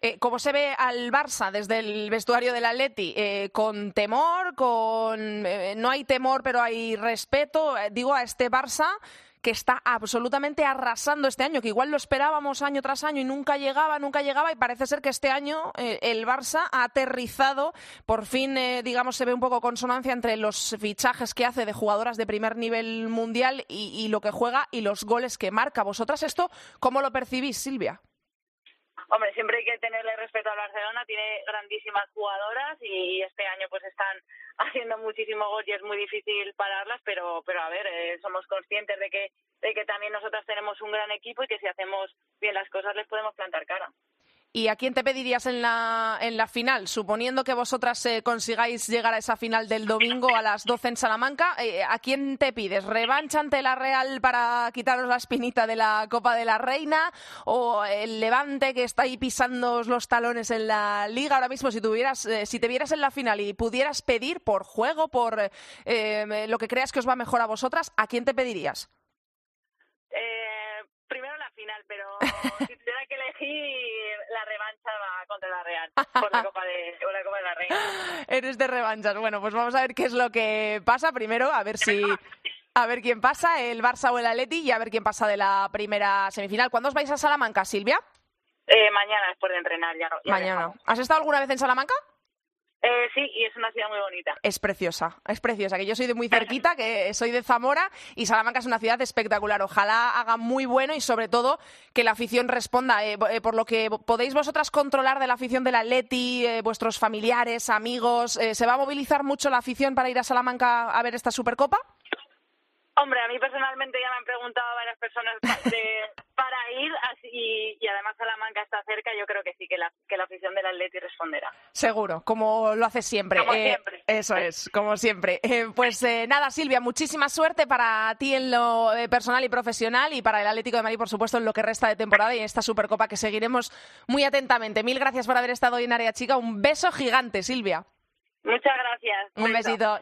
Eh, ¿Cómo se ve al Barça desde el vestuario del Atleti? Eh, ¿Con temor? con eh, No hay temor, pero hay respeto. Eh, digo a este Barça que está absolutamente arrasando este año, que igual lo esperábamos año tras año y nunca llegaba, nunca llegaba, y parece ser que este año eh, el Barça ha aterrizado, por fin, eh, digamos, se ve un poco consonancia entre los fichajes que hace de jugadoras de primer nivel mundial y, y lo que juega y los goles que marca. ¿Vosotras esto cómo lo percibís, Silvia? Hombre, siempre hay que tenerle respeto al Barcelona, tiene grandísimas jugadoras y este año pues están haciendo muchísimo gol y es muy difícil pararlas, pero pero a ver, eh, somos conscientes de que de que también nosotras tenemos un gran equipo y que si hacemos bien las cosas les podemos plantar cara. ¿Y a quién te pedirías en la, en la final? Suponiendo que vosotras eh, consigáis llegar a esa final del domingo a las 12 en Salamanca, eh, ¿a quién te pides? ¿Revancha ante la Real para quitaros la espinita de la Copa de la Reina? ¿O el Levante que está ahí pisando los talones en la Liga? Ahora mismo, si, tuvieras, eh, si te vieras en la final y pudieras pedir por juego, por eh, lo que creas que os va mejor a vosotras, ¿a quién te pedirías? Primero final, pero si tuviera que elegir la revancha va contra la Real por la Copa de, por la Copa de la Reina. Eres de revanchas. Bueno, pues vamos a ver qué es lo que pasa. Primero, a ver si. A ver quién pasa, el Barça o el Atleti, y a ver quién pasa de la primera semifinal. ¿Cuándo os vais a Salamanca, Silvia? Eh, mañana después de entrenar ya. ya Mañana. ¿Has estado alguna vez en Salamanca? Eh, sí, y es una ciudad muy bonita. Es preciosa, es preciosa. Que yo soy de muy cerquita, que soy de Zamora, y Salamanca es una ciudad espectacular. Ojalá haga muy bueno y sobre todo que la afición responda. Eh, eh, por lo que podéis vosotras controlar de la afición del Atleti, eh, vuestros familiares, amigos, eh, ¿se va a movilizar mucho la afición para ir a Salamanca a ver esta Supercopa? Hombre, a mí personalmente ya me han preguntado varias personas de- para ir así, y, y además Salamanca está cerca, yo creo que sí, que la, que la afición del Atleti responderá. Seguro, como lo hace siempre. Como Eh, siempre. Eso es, como siempre. Eh, pues eh, nada, Silvia, muchísima suerte para ti en lo personal y profesional y para el Atlético de Madrid, por supuesto, en lo que resta de temporada y en esta Supercopa que seguiremos muy atentamente. Mil gracias por haber estado hoy en Área Chica. Un beso gigante, Silvia. Muchas gracias. Un besito.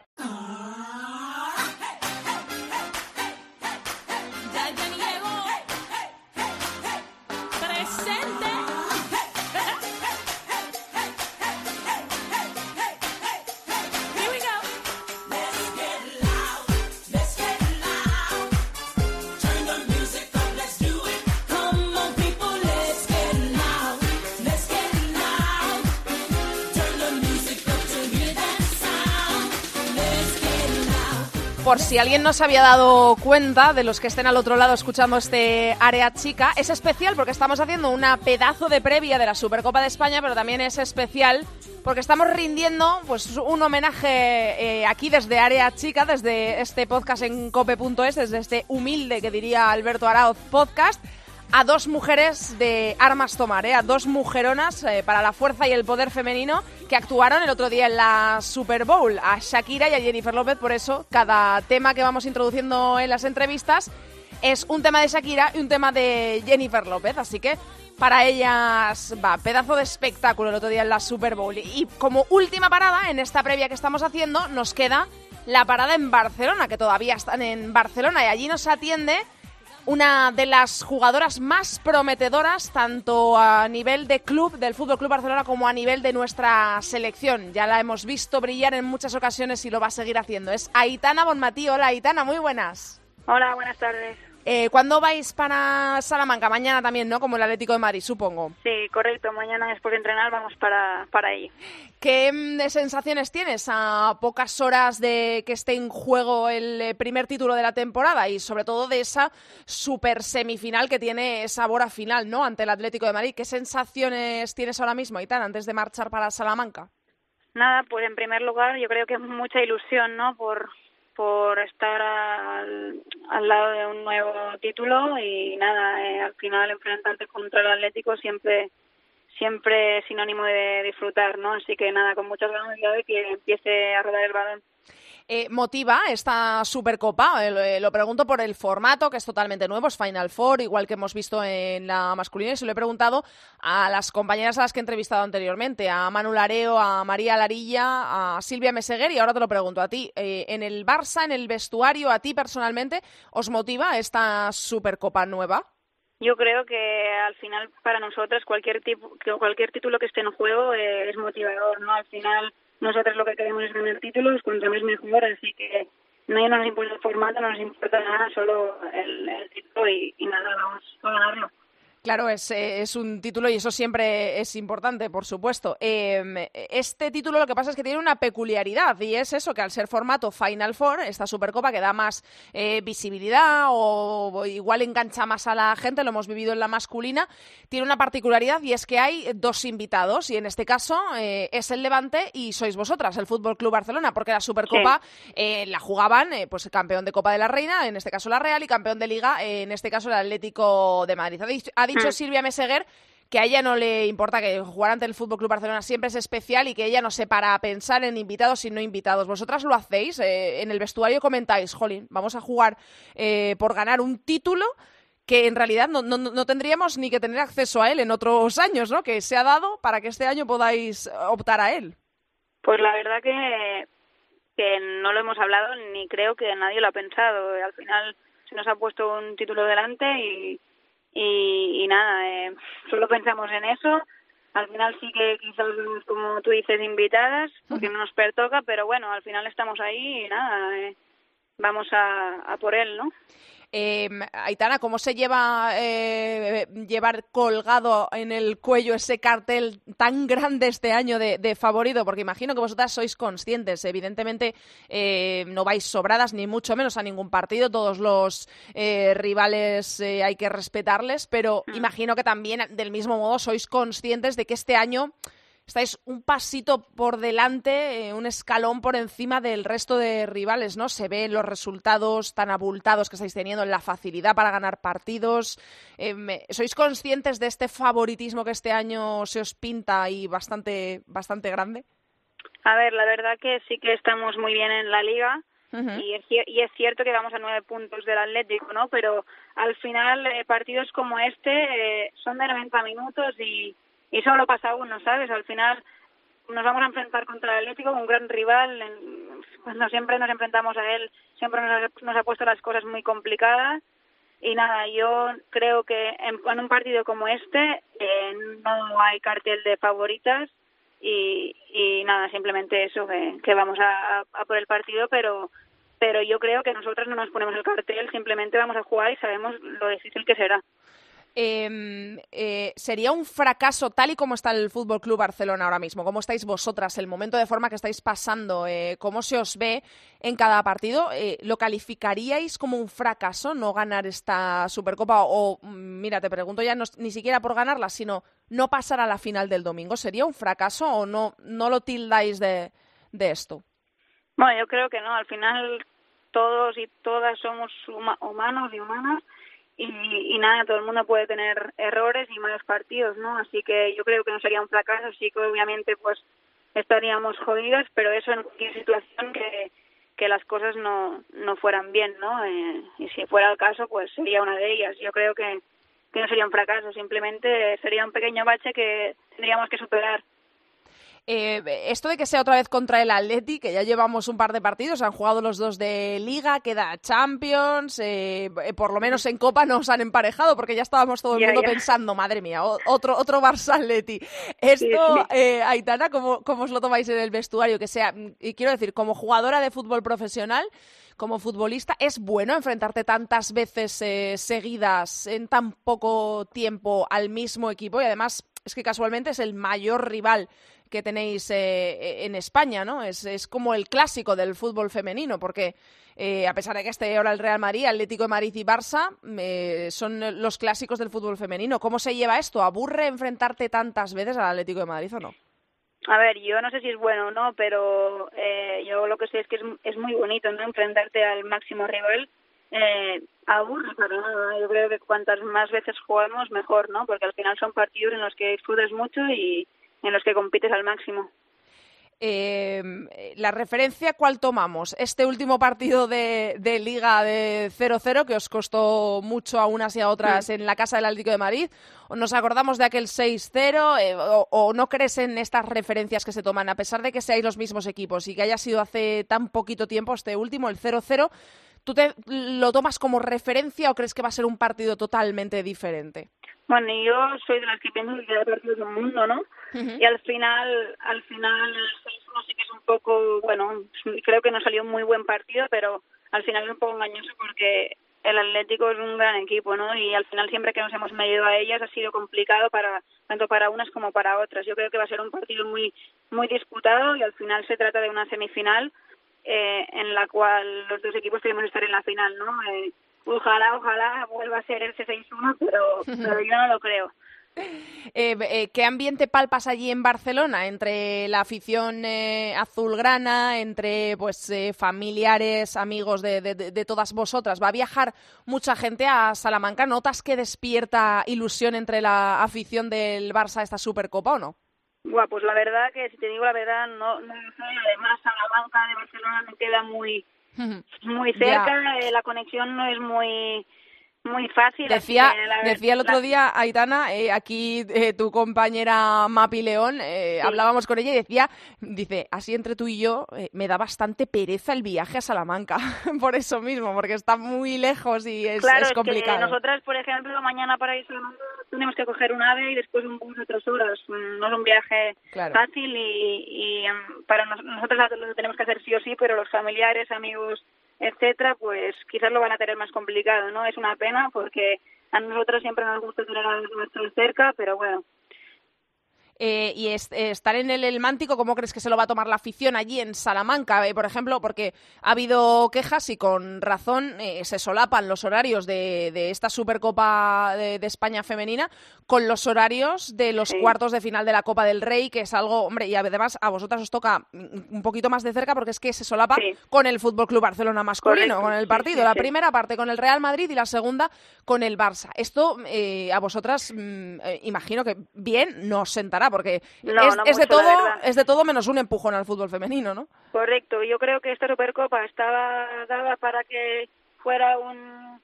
Por si alguien no se había dado cuenta de los que estén al otro lado escuchando este área chica, es especial porque estamos haciendo una pedazo de previa de la Supercopa de España, pero también es especial porque estamos rindiendo pues un homenaje eh, aquí desde área chica, desde este podcast en cope.es, desde este humilde que diría Alberto Araoz podcast a dos mujeres de armas tomar, ¿eh? a dos mujeronas eh, para la fuerza y el poder femenino que actuaron el otro día en la Super Bowl, a Shakira y a Jennifer López. Por eso, cada tema que vamos introduciendo en las entrevistas es un tema de Shakira y un tema de Jennifer López. Así que para ellas va, pedazo de espectáculo el otro día en la Super Bowl. Y como última parada en esta previa que estamos haciendo, nos queda la parada en Barcelona, que todavía están en Barcelona y allí nos atiende una de las jugadoras más prometedoras tanto a nivel de club del Fútbol Club Barcelona como a nivel de nuestra selección. Ya la hemos visto brillar en muchas ocasiones y lo va a seguir haciendo. Es Aitana Bonmatí. Hola Aitana, muy buenas. Hola, buenas tardes. Eh, ¿Cuándo vais para Salamanca? Mañana también, ¿no? Como el Atlético de Madrid, supongo. Sí, correcto. Mañana después de entrenar vamos para, para ahí. ¿Qué mm, sensaciones tienes a pocas horas de que esté en juego el eh, primer título de la temporada y sobre todo de esa super semifinal que tiene sabor a final, ¿no? Ante el Atlético de Madrid. ¿Qué sensaciones tienes ahora mismo, Aitana, antes de marchar para Salamanca? Nada, pues en primer lugar yo creo que es mucha ilusión, ¿no? Por, por estar al, lado de un nuevo título y nada, eh, al final enfrentarte contra el Atlético siempre siempre es sinónimo de disfrutar, ¿no? Así que nada, con muchas ganas de que empiece a rodar el balón. Eh, ¿Motiva esta Supercopa? Eh, lo, eh, lo pregunto por el formato, que es totalmente nuevo, es Final Four, igual que hemos visto en la masculina, y se lo he preguntado a las compañeras a las que he entrevistado anteriormente, a Manu Lareo, a María Larilla, a Silvia Meseguer, y ahora te lo pregunto a ti. Eh, ¿En el Barça, en el vestuario, a ti personalmente, os motiva esta Supercopa nueva? Yo creo que al final para nosotros cualquier tipo, cualquier título que esté en juego eh, es motivador, ¿no? Al final nosotros lo que queremos es ganar títulos, cuanto más mejor, así que no nos importa el formato, no nos importa nada, solo el, el título y, y nada, vamos a ganarlo. Claro, es, eh, es, un título y eso siempre es importante, por supuesto. Eh, este título lo que pasa es que tiene una peculiaridad y es eso, que al ser formato Final Four, esta Supercopa que da más eh, visibilidad o, o, igual engancha más a la gente, lo hemos vivido en la masculina, tiene una particularidad y es que hay dos invitados y en este caso eh, es el Levante y sois vosotras, el Fútbol Club Barcelona, porque la Supercopa sí. la jugaban pues campeón de Copa de la Reina, en este caso la Real, y campeón de Liga, en este caso el Atlético de Madrid. Ha dicho, dicho Silvia Meseguer que a ella no le importa que jugar ante el Fútbol Club Barcelona siempre es especial y que ella no se para a pensar en invitados y no invitados. ¿Vosotras lo hacéis? Eh, en el vestuario comentáis, jolín, vamos a jugar eh, por ganar un título que en realidad no, no, no, tendríamos ni que tener acceso a él en otros años, ¿no? Que se ha dado para que este año podáis optar a él. Pues la verdad que, que no lo hemos hablado ni creo que nadie lo ha pensado. Al final se nos ha puesto un título delante y y, y nada, eh, solo pensamos en eso. Al final sí que quizás, como tú dices, invitadas, porque no nos pertoca, pero bueno, al final estamos ahí y nada, eh, vamos a, a por él, ¿no? Eh, Aitana, ¿cómo se lleva eh, llevar colgado en el cuello ese cartel tan grande este año de, de favorito? Porque imagino que vosotras sois conscientes. Evidentemente eh, no vais sobradas ni mucho menos a ningún partido. Todos los eh, rivales eh, hay que respetarles, pero mm. imagino que también del mismo modo sois conscientes de que este año estáis un pasito por delante, eh, un escalón por encima del resto de rivales, ¿no? Se ven los resultados tan abultados que estáis teniendo, la facilidad para ganar partidos. Eh, ¿Sois conscientes de este favoritismo que este año se os pinta y bastante, bastante grande? A ver, la verdad que sí que estamos muy bien en la liga. Uh -huh. y, es, y es cierto que vamos a nueve puntos del Atlético, ¿no? Pero al final eh, partidos como este eh, son de 90 minutos y, y solo pasa uno, ¿sabes? Al final nos vamos a enfrentar contra el Atlético, un gran rival, cuando siempre nos enfrentamos a él, siempre nos ha, nos ha puesto las cosas muy complicadas y nada, yo creo que en, un partido como este eh, no hay cartel de favoritas y, y nada, simplemente eso, que, que vamos a, a por el partido, pero pero yo creo que nosotros no nos ponemos el cartel, simplemente vamos a jugar y sabemos lo difícil que será. Eh, eh, sería un fracaso tal y como está el Fútbol Club Barcelona ahora mismo. ¿Cómo estáis vosotras? El momento de forma que estáis pasando, eh, cómo se os ve en cada partido. Eh, ¿Lo calificaríais como un fracaso no ganar esta Supercopa? O, mira, te pregunto ya no, ni siquiera por ganarla, sino no pasar a la final del domingo. ¿Sería un fracaso o no, no lo tildáis de, de esto? Bueno, yo creo que no. Al final todos y todas somos humanos y humanas y, y nada, todo el mundo puede tener errores y malos partidos, ¿no? Así que yo creo que no sería un fracaso, sí que obviamente pues estaríamos jodidas, pero eso en cualquier situación que, que las cosas no, no fueran bien, ¿no? Eh, y si fuera el caso, pues sería una de ellas. Yo creo que, que no sería un fracaso, simplemente sería un pequeño bache que tendríamos que superar. Eh, esto de que sea otra vez contra el Atleti, que ya llevamos un par de partidos, han jugado los dos de Liga, queda Champions, eh, por lo menos en Copa nos han emparejado, porque ya estábamos todo el Ya, mundo ya. pensando, madre mía, otro, otro Barça Atleti. Esto, eh, Aitana, ¿cómo, ¿cómo os lo tomáis en el vestuario? Que sea, y quiero decir, como jugadora de fútbol profesional, como futbolista, ¿es bueno enfrentarte tantas veces eh, seguidas en tan poco tiempo al mismo equipo? Y además, es que casualmente es el mayor rival que tenéis eh, en España, ¿no? Es, es como el clásico del fútbol femenino, porque eh, a pesar de que esté ahora el Real Madrid, Atlético de Madrid y Barça, eh, son los clásicos del fútbol femenino. ¿Cómo se lleva esto? ¿Aburre enfrentarte tantas veces al Atlético de Madrid o no? A ver, yo no sé si es bueno o no, pero eh, yo lo que sé es que es, es muy bonito, ¿no? Enfrentarte al máximo rival. Eh, aburre nada. Yo creo que cuantas más veces jugamos, mejor, ¿no? Porque al final son partidos en los que disfrutas mucho y en los que compites al máximo. Eh, la referencia, ¿cuál tomamos? Este último partido de, de Liga de 0-0 que os costó mucho a unas y a otras en la casa del Atlético de Madrid. ¿O ¿Nos acordamos de aquel 6-0? Eh, o, ¿O no crees en estas referencias que se toman, a pesar de que seáis los mismos equipos y que haya sido hace tan poquito tiempo este último, el 0-0? ¿Tú te lo tomas como referencia o crees que va a ser un partido totalmente diferente? Bueno, yo soy de las que pienso que cada partido es un mundo, ¿no? Y al final, al final, 6-1 sí que es un poco, bueno, creo que no salió un muy buen partido, pero al final es un poco engañoso porque el Atlético es un gran equipo, ¿no? Y al final siempre que nos hemos medido a ellas ha sido complicado para tanto para unas como para otras. Yo creo que va a ser un partido muy muy disputado y al final se trata de una semifinal eh, en la cual los dos equipos queremos estar en la final, ¿no? Eh, ojalá, ojalá vuelva a ser el 6-1, pero, pero yo no lo creo. Eh, eh, ¿Qué ambiente palpas allí en Barcelona entre la afición eh, azulgrana, entre pues eh, familiares, amigos de, de- de- todas vosotras? ¿Va a viajar mucha gente a Salamanca? ¿Notas que despierta ilusión entre la afición del Barça a esta Supercopa o no? Buah, pues la verdad que si te digo la verdad no, no sé. Además, Salamanca de Barcelona me queda muy muy cerca, eh, la conexión no es muy muy fácil. Decía, la- decía el otro la- día, Aitana, eh, aquí eh, tu compañera Mapi León, eh, hablábamos con ella y decía, dice, así entre tú y yo, eh, me da bastante pereza el viaje a Salamanca, por eso mismo, porque está muy lejos y es, claro, es es complicado. que nosotras, por ejemplo, mañana para ir a Salamanca tenemos que coger un ave y después un bus de tres horas. Mm, No es un viaje Claro. fácil y, y, em, para nos- nosotros lo tenemos que hacer sí o sí, pero los familiares, amigos, etcétera, pues quizás lo van a tener más complicado, ¿no? Es una pena porque a nosotros siempre nos gusta tener a los nuestros cerca, pero bueno, Eh, y es- eh, estar en el El Mántico, ¿cómo crees que se lo va a tomar la afición allí en Salamanca? Eh, por ejemplo, porque ha habido quejas y con razón eh, se solapan los horarios de, de esta Supercopa de, de España femenina con los horarios de los Sí. cuartos de final de la Copa del Rey, que es algo, hombre, y además a vosotras os toca un poquito más de cerca porque es que se solapa Sí. con el Fútbol Club Barcelona masculino, Correcto, con el partido. sí, la primera parte con el Real Madrid y la segunda con el Barça. Esto eh, a vosotras mm, imagino que bien nos sentará porque No, es, no es de mucho, todo es de todo menos un empujón al fútbol femenino, ¿no? Correcto, yo creo que esta Supercopa estaba dada para que fuera un,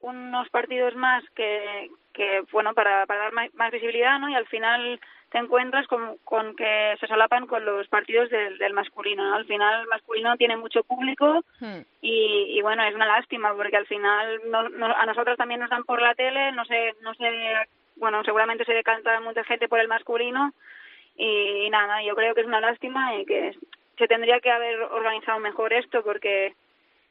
unos partidos más que, que bueno, para, para dar más, más visibilidad, ¿no? Y al final te encuentras con, con que se solapan con los partidos del, del masculino, ¿no? Al final el masculino tiene mucho público Hmm. y, y bueno, es una lástima porque al final no, no- a nosotros también nos dan por la tele, no sé, no sé, bueno, seguramente se decanta mucha gente por el masculino y, nada, yo creo que es una lástima y que se tendría que haber organizado mejor esto porque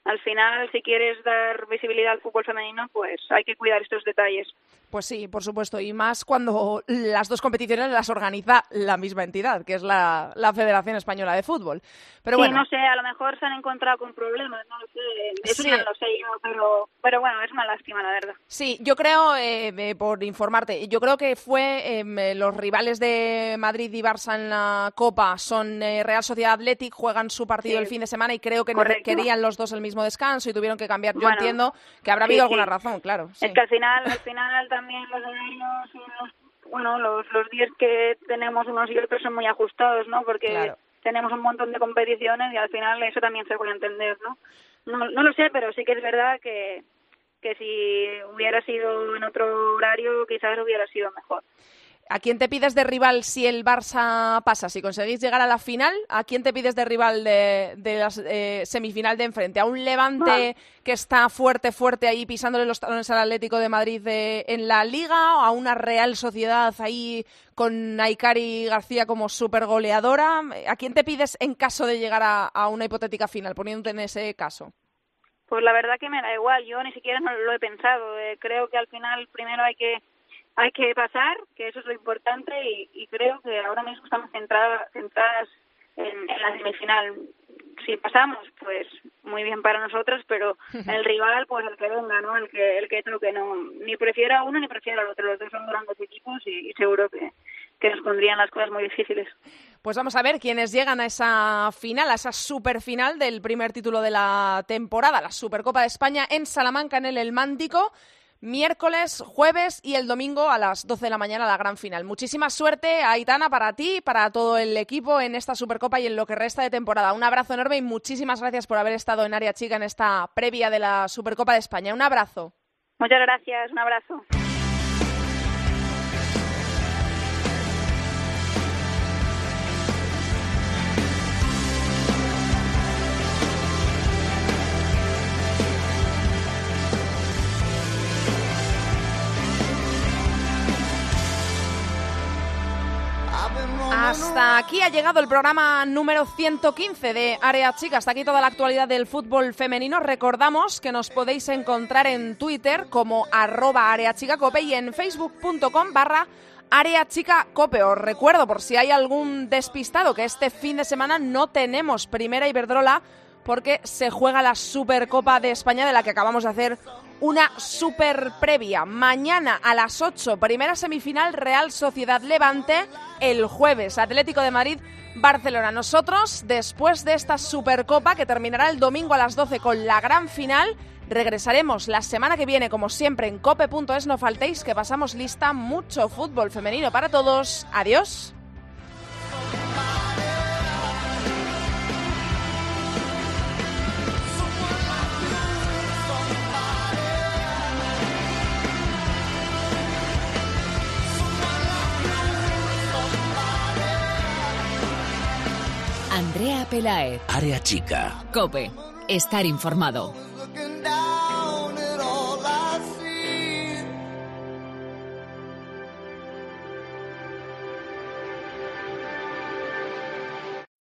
al final si quieres dar visibilidad al fútbol femenino pues hay que cuidar estos detalles. Pues sí, por supuesto, y más cuando las dos competiciones las organiza la misma entidad, que es la, la Federación Española de Fútbol. Pero sí, bueno, no sé, a lo mejor se han encontrado con problemas, no lo sé, eso Sí. ya no lo sé yo, pero, pero bueno, es una lástima la verdad. Sí, yo creo, eh, eh, por informarte, yo creo que fue eh, los rivales de Madrid y Barça en la Copa son eh, Real Sociedad Athletic, juegan su partido Sí. el fin de semana y creo que Correcto. querían los dos el mismo mismo descanso y tuvieron que cambiar. Yo Bueno, entiendo que habrá sí, habido sí. alguna razón, claro. sí. Es que al final, al final también los horarios, y los- bueno, los, los días que tenemos unos y otros son muy ajustados, ¿no? Porque Claro. tenemos un montón de competiciones y al final eso también se puede entender, ¿no? No, no lo sé, pero sí que es verdad que, que si hubiera sido en otro horario quizás hubiera sido mejor. ¿A quién te pides de rival si el Barça pasa? Si conseguís llegar a la final, ¿a quién te pides de rival de, de la semifinal de enfrente? ¿A un Levante que está fuerte, fuerte ahí pisándole los talones al Atlético de Madrid de- en la Liga? ¿O a una Real Sociedad ahí con Aikari García como super goleadora? ¿A quién te pides en caso de llegar a, a una hipotética final, poniéndote en ese caso? Pues la verdad que me da igual, yo ni siquiera no lo he pensado. Eh, creo que al final primero hay que hay que pasar, que eso es lo importante y, y creo que ahora mismo estamos centradas, centradas en, en la semifinal. Si pasamos, pues muy bien para nosotros, pero el rival, pues el que venga, ¿no? El que el que toque, no. Ni prefiero a uno ni prefiero al otro. Los dos son grandes equipos y, y seguro que, que nos pondrían las cosas muy difíciles. Pues vamos a ver quiénes llegan a esa final, a esa superfinal del primer título de la temporada, la Supercopa de España en Salamanca, en el El Mántico. Miércoles, jueves y el domingo a las 12 de la mañana la gran final. Muchísima suerte, Aitana, para ti, para todo el equipo en esta Supercopa y en lo que resta de temporada. Un abrazo enorme y muchísimas gracias por haber estado en Área Chica en esta previa de la Supercopa de España. Un abrazo. Muchas gracias, un abrazo. Hasta aquí ha llegado el programa número 115 de Área Chica. Hasta aquí toda la actualidad del fútbol femenino. Recordamos que nos podéis encontrar en Twitter como arroba areachicacope y en facebook.com barra Área Chica Cope. Os recuerdo, por si hay algún despistado, que este fin de semana no tenemos primera Iberdrola porque se juega la Supercopa de España de la que acabamos de hacer una super previa. Mañana a las 8, primera semifinal Real Sociedad Levante. El jueves Atlético de Madrid. Barcelona. Nosotros, después de esta Supercopa que terminará el domingo a las 12 con la gran final, regresaremos la semana que viene, como siempre, en cope.es. No faltéis que pasamos lista mucho fútbol femenino para todos. Adiós. Andrea Pelaez, Área chica. Cope, estar informado.